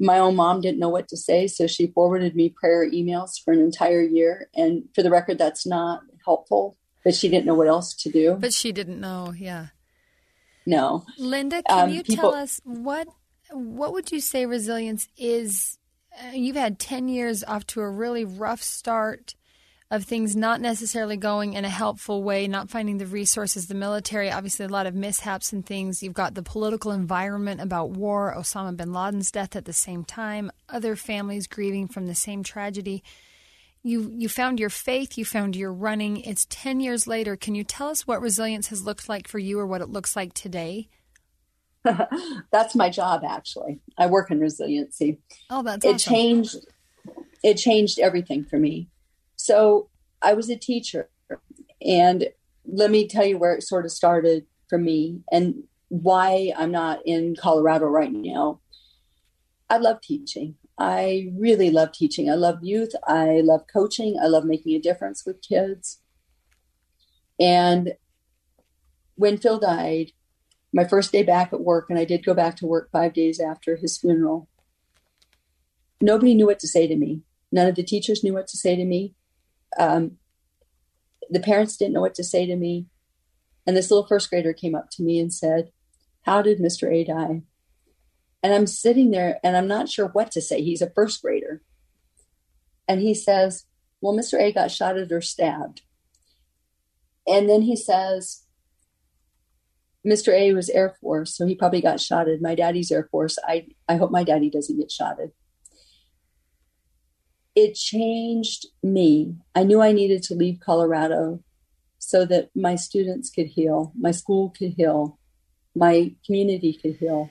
my own mom didn't know what to say, so she forwarded me prayer emails for an entire year. And for the record, that's not helpful, but she didn't know what else to do. But she didn't know, yeah. No. Linda, can um, you people, tell us what what would you say resilience is? Uh, you've had 10 years off to a really rough start of things not necessarily going in a helpful way, not finding the resources, the military, obviously a lot of mishaps and things. You've got the political environment about war, Osama bin Laden's death at the same time, other families grieving from the same tragedy. You you found your faith, you found your running. It's 10 years later. Can you tell us what resilience has looked like for you or what it looks like today? that's my job actually. I work in resiliency. Oh, that's It awesome. changed it changed everything for me so I was a teacher. And let me tell you where it sort of started for me and why I'm not in Colorado right now. I love teaching. I really love teaching. I love youth. I love coaching. I love making a difference with kids. And when Phil died, my first day back at work, and I did go back to work five days after his funeral, nobody knew what to say to me. None of the teachers knew what to say to me. Um, the parents didn't know what to say to me. And this little first grader came up to me and said, How did Mr. A die? And I'm sitting there and I'm not sure what to say. He's a first grader. And he says, Well, Mr. A got shot at or stabbed. And then he says, Mr. A was Air Force, so he probably got shotted. My daddy's Air Force. I, I hope my daddy doesn't get shotted. It changed me. I knew I needed to leave Colorado so that my students could heal, my school could heal, my community could heal.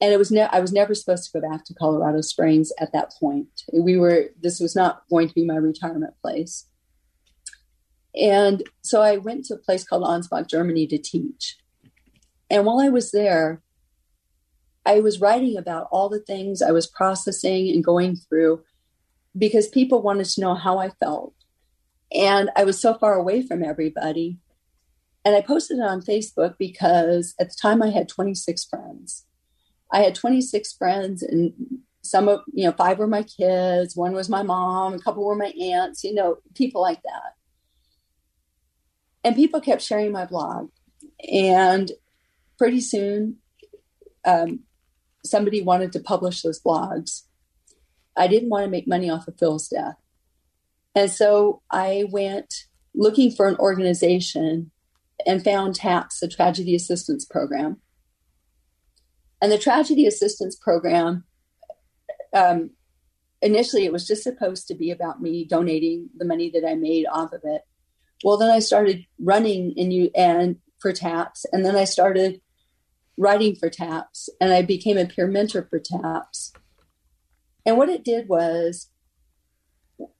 And it was ne- I was never supposed to go back to Colorado Springs at that point. We were this was not going to be my retirement place. And so I went to a place called Ansbach, Germany to teach. And while I was there, I was writing about all the things I was processing and going through because people wanted to know how I felt. And I was so far away from everybody. And I posted it on Facebook because at the time I had 26 friends. I had 26 friends, and some of, you know, five were my kids, one was my mom, a couple were my aunts, you know, people like that. And people kept sharing my blog. And pretty soon, um, somebody wanted to publish those blogs. I didn't want to make money off of Phil's death. And so I went looking for an organization and found TAPS, the Tragedy Assistance Program. And the Tragedy Assistance Program, um, initially, it was just supposed to be about me donating the money that I made off of it. Well, then I started running and you and for TAPS, and then I started writing for TAPS, and I became a peer mentor for TAPS. And what it did was,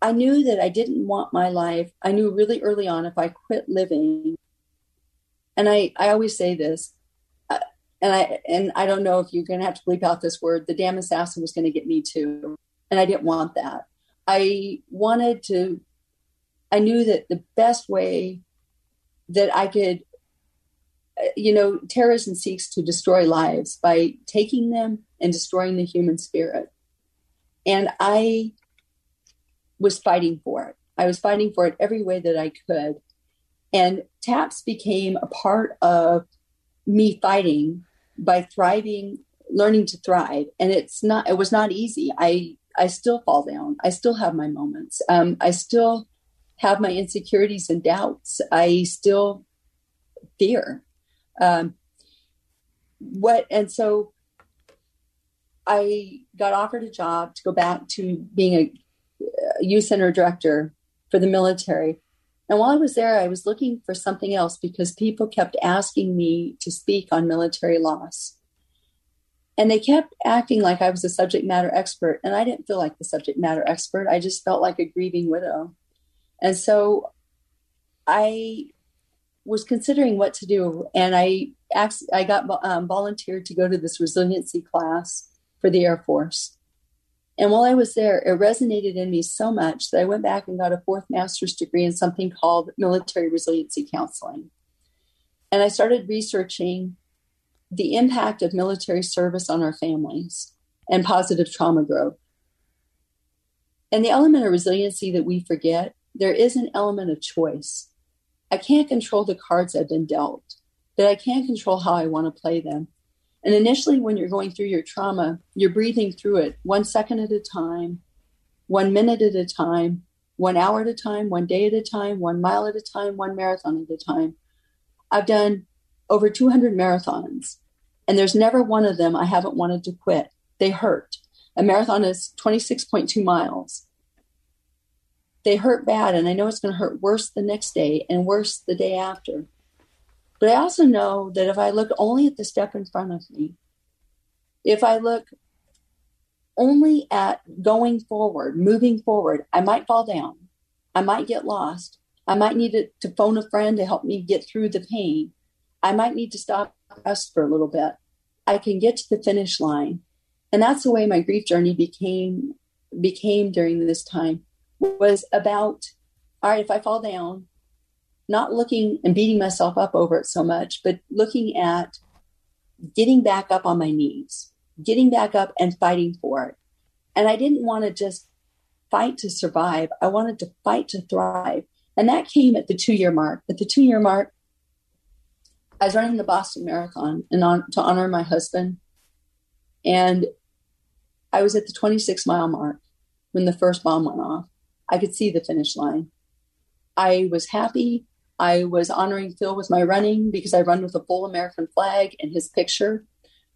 I knew that I didn't want my life. I knew really early on if I quit living, and I, I always say this, uh, and I and I don't know if you're going to have to bleep out this word. The damn assassin was going to get me too, and I didn't want that. I wanted to. I knew that the best way that I could you know, terrorism seeks to destroy lives by taking them and destroying the human spirit. And I was fighting for it. I was fighting for it every way that I could. And TAPS became a part of me fighting by thriving, learning to thrive. And it's not, it was not easy. I, I still fall down. I still have my moments. Um, I still have my insecurities and doubts. I still fear. Um, what and so I got offered a job to go back to being a, youth center director for the military. And while I was there, I was looking for something else because people kept asking me to speak on military loss. And they kept acting like I was a subject matter expert. And I didn't feel like the subject matter expert. I just felt like a grieving widow. And so I was considering what to do, and I asked, I got um, volunteered to go to this resiliency class for the Air Force. And while I was there, it resonated in me so much that I went back and got a fourth master's degree in something called military resiliency counseling. And I started researching the impact of military service on our families and positive trauma growth. And the element of resiliency that we forget, there is an element of choice. I can't control the cards I've been dealt, but I can't control how I want to play them. And initially, when you're going through your trauma, you're breathing through it one second at a time, one minute at a time, one hour at a time, one day at a time, one mile at a time, one marathon at a time. I've done over 200 marathons, and there's never one of them I haven't wanted to quit. They hurt. A marathon is 26.2 miles they hurt bad and I know it's going to hurt worse the next day and worse the day after. But I also know that if I look only at the step in front of me, if I look only at going forward, moving forward, I might fall down. I might get lost. I might need to, phone a friend to help me get through the pain. I might need to stop rest for a little bit. I can get to the finish line. And that's the way my grief journey became became during this time was about all right, if I fall down, not looking and beating myself up over it so much, but looking at getting back up on my knees, getting back up and fighting for it. And I didn't want to just fight to survive. I wanted to fight to thrive. And that came at the two year mark. At the two year mark, I was running the Boston Marathon and on, to honor my husband. And I was at the 26 mile mark when the first bomb went off. I could see the finish line. I was happy. I was honoring Phil with my running because I run with a full American flag and his picture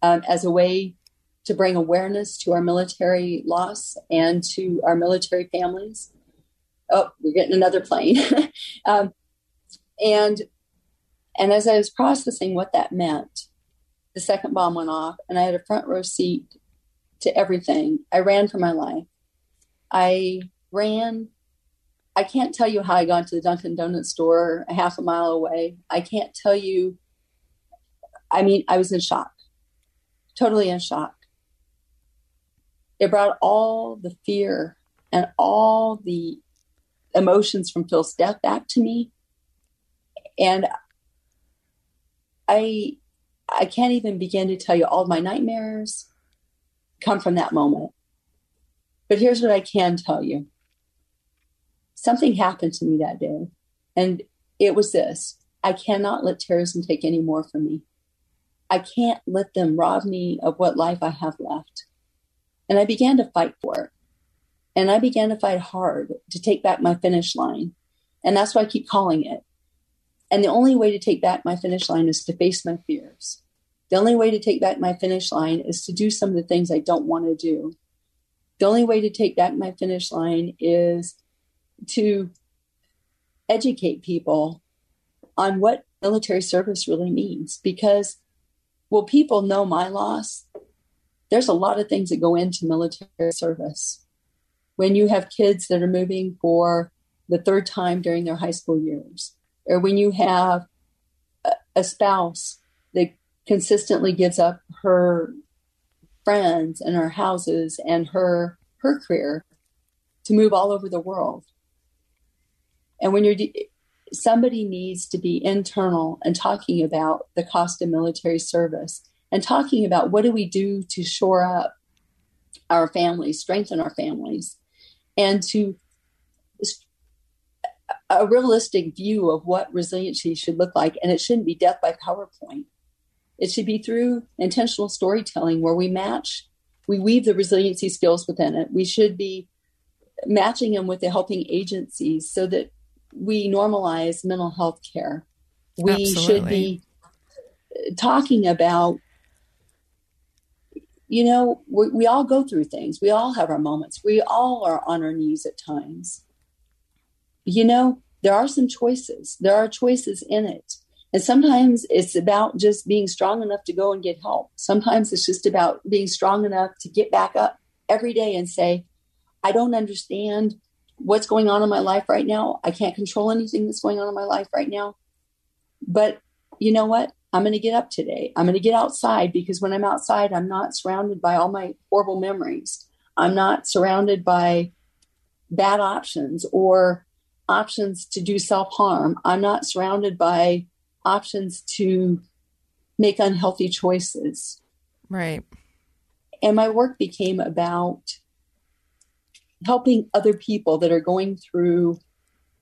um, as a way to bring awareness to our military loss and to our military families. Oh, we're getting another plane. um, and and as I was processing what that meant, the second bomb went off, and I had a front row seat to everything. I ran for my life. I ran. I can't tell you how I got to the Dunkin' Donuts store a half a mile away. I can't tell you. I mean, I was in shock, totally in shock. It brought all the fear and all the emotions from Phil's death back to me. And I I can't even begin to tell you all my nightmares come from that moment. But here's what I can tell you. Something happened to me that day. And it was this. I cannot let terrorism take any more from me. I can't let them rob me of what life I have left. And I began to fight for it. And I began to fight hard to take back my finish line. And that's why I keep calling it. And the only way to take back my finish line is to face my fears. The only way to take back my finish line is to do some of the things I don't want to do. The only way to take back my finish line is to educate people on what military service really means. Because, well, people know my loss. There's a lot of things that go into military service. When you have kids that are moving for the third time during their high school years, or when you have a spouse that consistently gives up her friends and her houses and her her career to move all over the world and when you're de- somebody needs to be internal and talking about the cost of military service and talking about what do we do to shore up our families strengthen our families and to a realistic view of what resiliency should look like. And it shouldn't be death by PowerPoint. It should be through intentional storytelling where we match, we weave the resiliency skills within it. We should be matching them with the helping agencies so that we normalize mental health care. We Absolutely. should be talking about, you know, we, we all go through things. We all have our moments. We all are on our knees at times you know, there are some choices. There are choices in it. And sometimes it's about just being strong enough to go and get help. Sometimes it's just about being strong enough to get back up every day and say, I don't understand what's going on in my life right now. I can't control anything that's going on in my life right now. But you know what? I'm going to get up today. I'm going to get outside because when I'm outside, I'm not surrounded by all my horrible memories. I'm not surrounded by bad options or options to do self harm. I'm not surrounded by options to make unhealthy choices. Right. And my work became about helping other people that are going through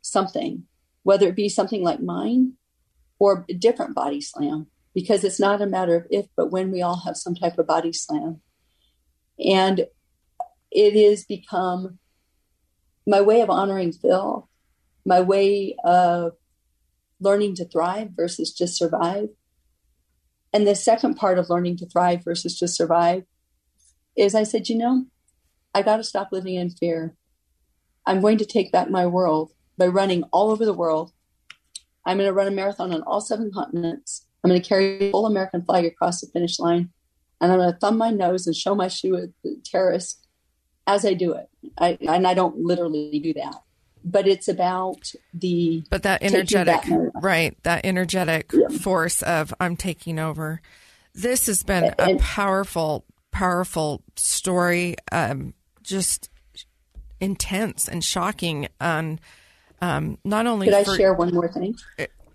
something, whether it be something like mine or a different body slam, because it's not a matter of if, but when we all have some type of body slam. And it has become my way of honoring Phil my way of learning to thrive versus just survive. And the second part of learning to thrive versus just survive is I said, you know, I got to stop living in fear. I'm going to take back my world by running all over the world. I'm going to run a marathon on all seven continents. I'm going to carry the full American flag across the finish line. And I'm going to thumb my nose and show my shoe at the terrorists as I do it. I, and I don't literally do that but it's about the but that energetic right that energetic yeah. force of i'm taking over this has been and, a powerful powerful story um, just intense and shocking on um, not only could for, i share one more thing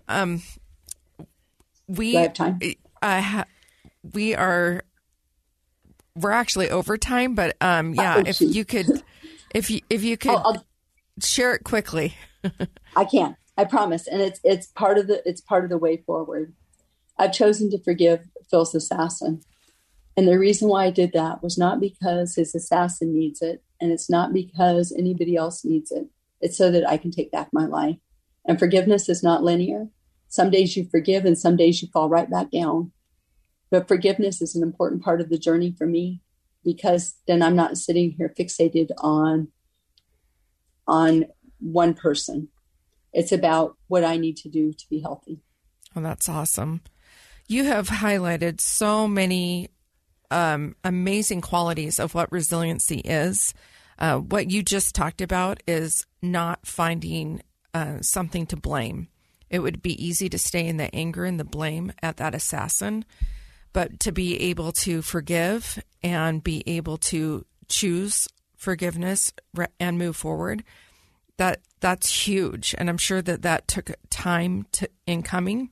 um, we have time I ha- we are we're actually over time, but um, yeah, Oh, if you could, if you if you could I'll- I'll- share it quickly. I can. I promise. And it's it's part of the it's part of the way forward. I've chosen to forgive Phil's assassin. And the reason why I did that was not because his assassin needs it, and it's not because anybody else needs it. It's so that I can take back my life. And forgiveness is not linear. Some days you forgive and some days you fall right back down. But forgiveness is an important part of the journey for me because then I'm not sitting here fixated on on one person. It's about what I need to do to be healthy. Well, that's awesome. You have highlighted so many um, amazing qualities of what resiliency is. Uh, what you just talked about is not finding uh, something to blame. It would be easy to stay in the anger and the blame at that assassin, but to be able to forgive and be able to choose forgiveness and move forward that that's huge and i'm sure that that took time to in coming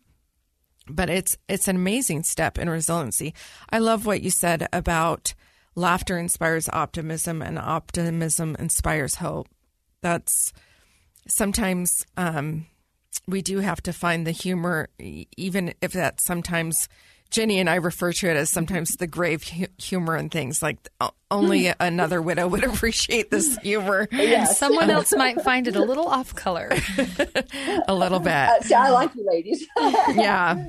but it's it's an amazing step in resiliency. I love what you said about laughter inspires optimism and optimism inspires hope. That's sometimes um, we do have to find the humor even if that sometimes Jenny and I refer to it as sometimes the grave hu- humor and things like only another widow would appreciate this humor And someone else might find it a little off color. a little bit. Uh, see, I like you ladies. yeah.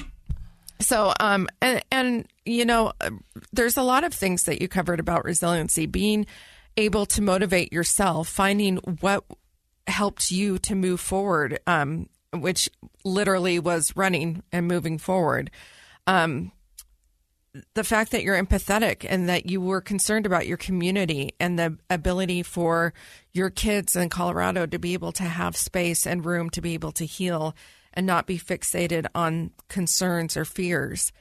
So, um, and and you know, uh, there's a lot of things that you covered about resiliency, being able to motivate yourself, finding what helped you to move forward, um, which literally was running and moving forward. Um, the fact that you're empathetic and that you were concerned about your community and the ability for your kids in Colorado to be able to have space and room to be able to heal and not be fixated on concerns or fears.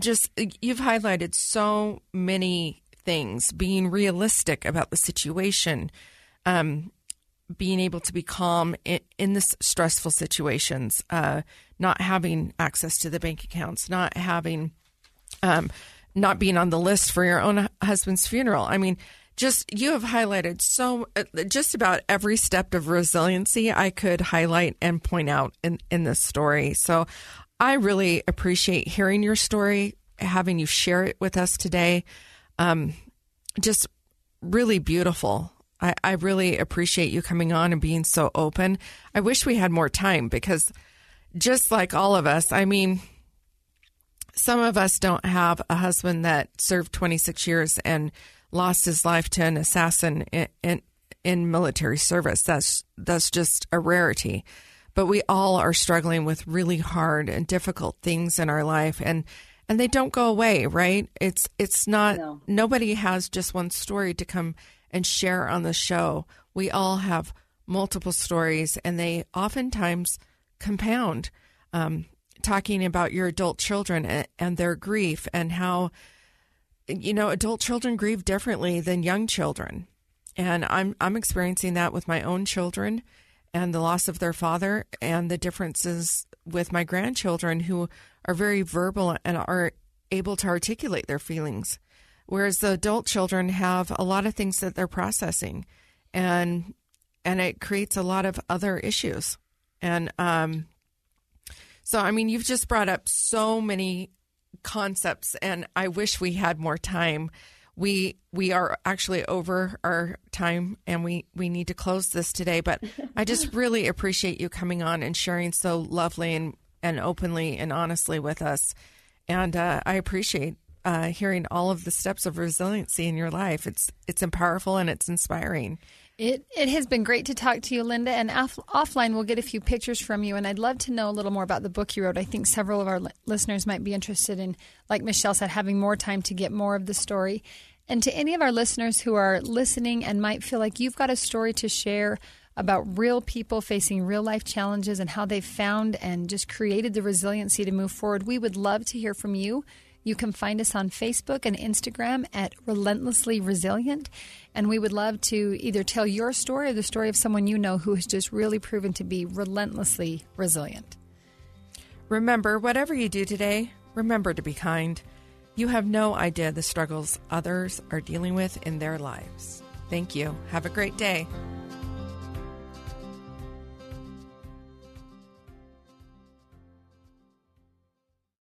Just you've highlighted so many things, being realistic about the situation, um, being able to be calm in, in this stressful situations, uh, not having access to the bank accounts, not having um, not being on the list for your own husband's funeral. I mean, just you have highlighted so uh, just about every step of resiliency I could highlight and point out in in this story. So I really appreciate hearing your story, having you share it with us today. Um, just really beautiful. I, I really appreciate you coming on and being so open. I wish we had more time because just like all of us, I mean, some of us don't have a husband that served 26 years and lost his life to an assassin in, in, in military service. That's that's just a rarity. But we all are struggling with really hard and difficult things in our life and and they don't go away, right? It's it's not No. nobody has just one story to come and share on the show. We all have multiple stories and they oftentimes compound. Um, talking about your adult children and, and their grief and how you know adult children grieve differently than young children and i'm i'm experiencing that with my own children and the loss of their father and the differences with my grandchildren who are very verbal and are able to articulate their feelings whereas the adult children have a lot of things that they're processing and and it creates a lot of other issues and um so, I mean, you've just brought up so many concepts, and I wish we had more time. We we are actually over our time, and we we need to close this today. But I just really appreciate you coming on and sharing so lovely and and openly and honestly with us. And uh, I appreciate uh, hearing all of the steps of resiliency in your life. It's it's powerful and it's inspiring. It it has been great to talk to you, Linda. And off, offline, we'll get a few pictures from you. And I'd love to know a little more about the book you wrote. I think several of our li- listeners might be interested in, like Michelle said, having more time to get more of the story. And to any of our listeners who are listening and might feel like you've got a story to share about real people facing real life challenges and how they've found and just created the resiliency to move forward, we would love to hear from you. You can find us on Facebook and Instagram at Relentlessly Resilient. And we would love to either tell your story or the story of someone you know who has just really proven to be relentlessly resilient. Remember, whatever you do today, remember to be kind. You have no idea the struggles others are dealing with in their lives. Thank you. Have a great day.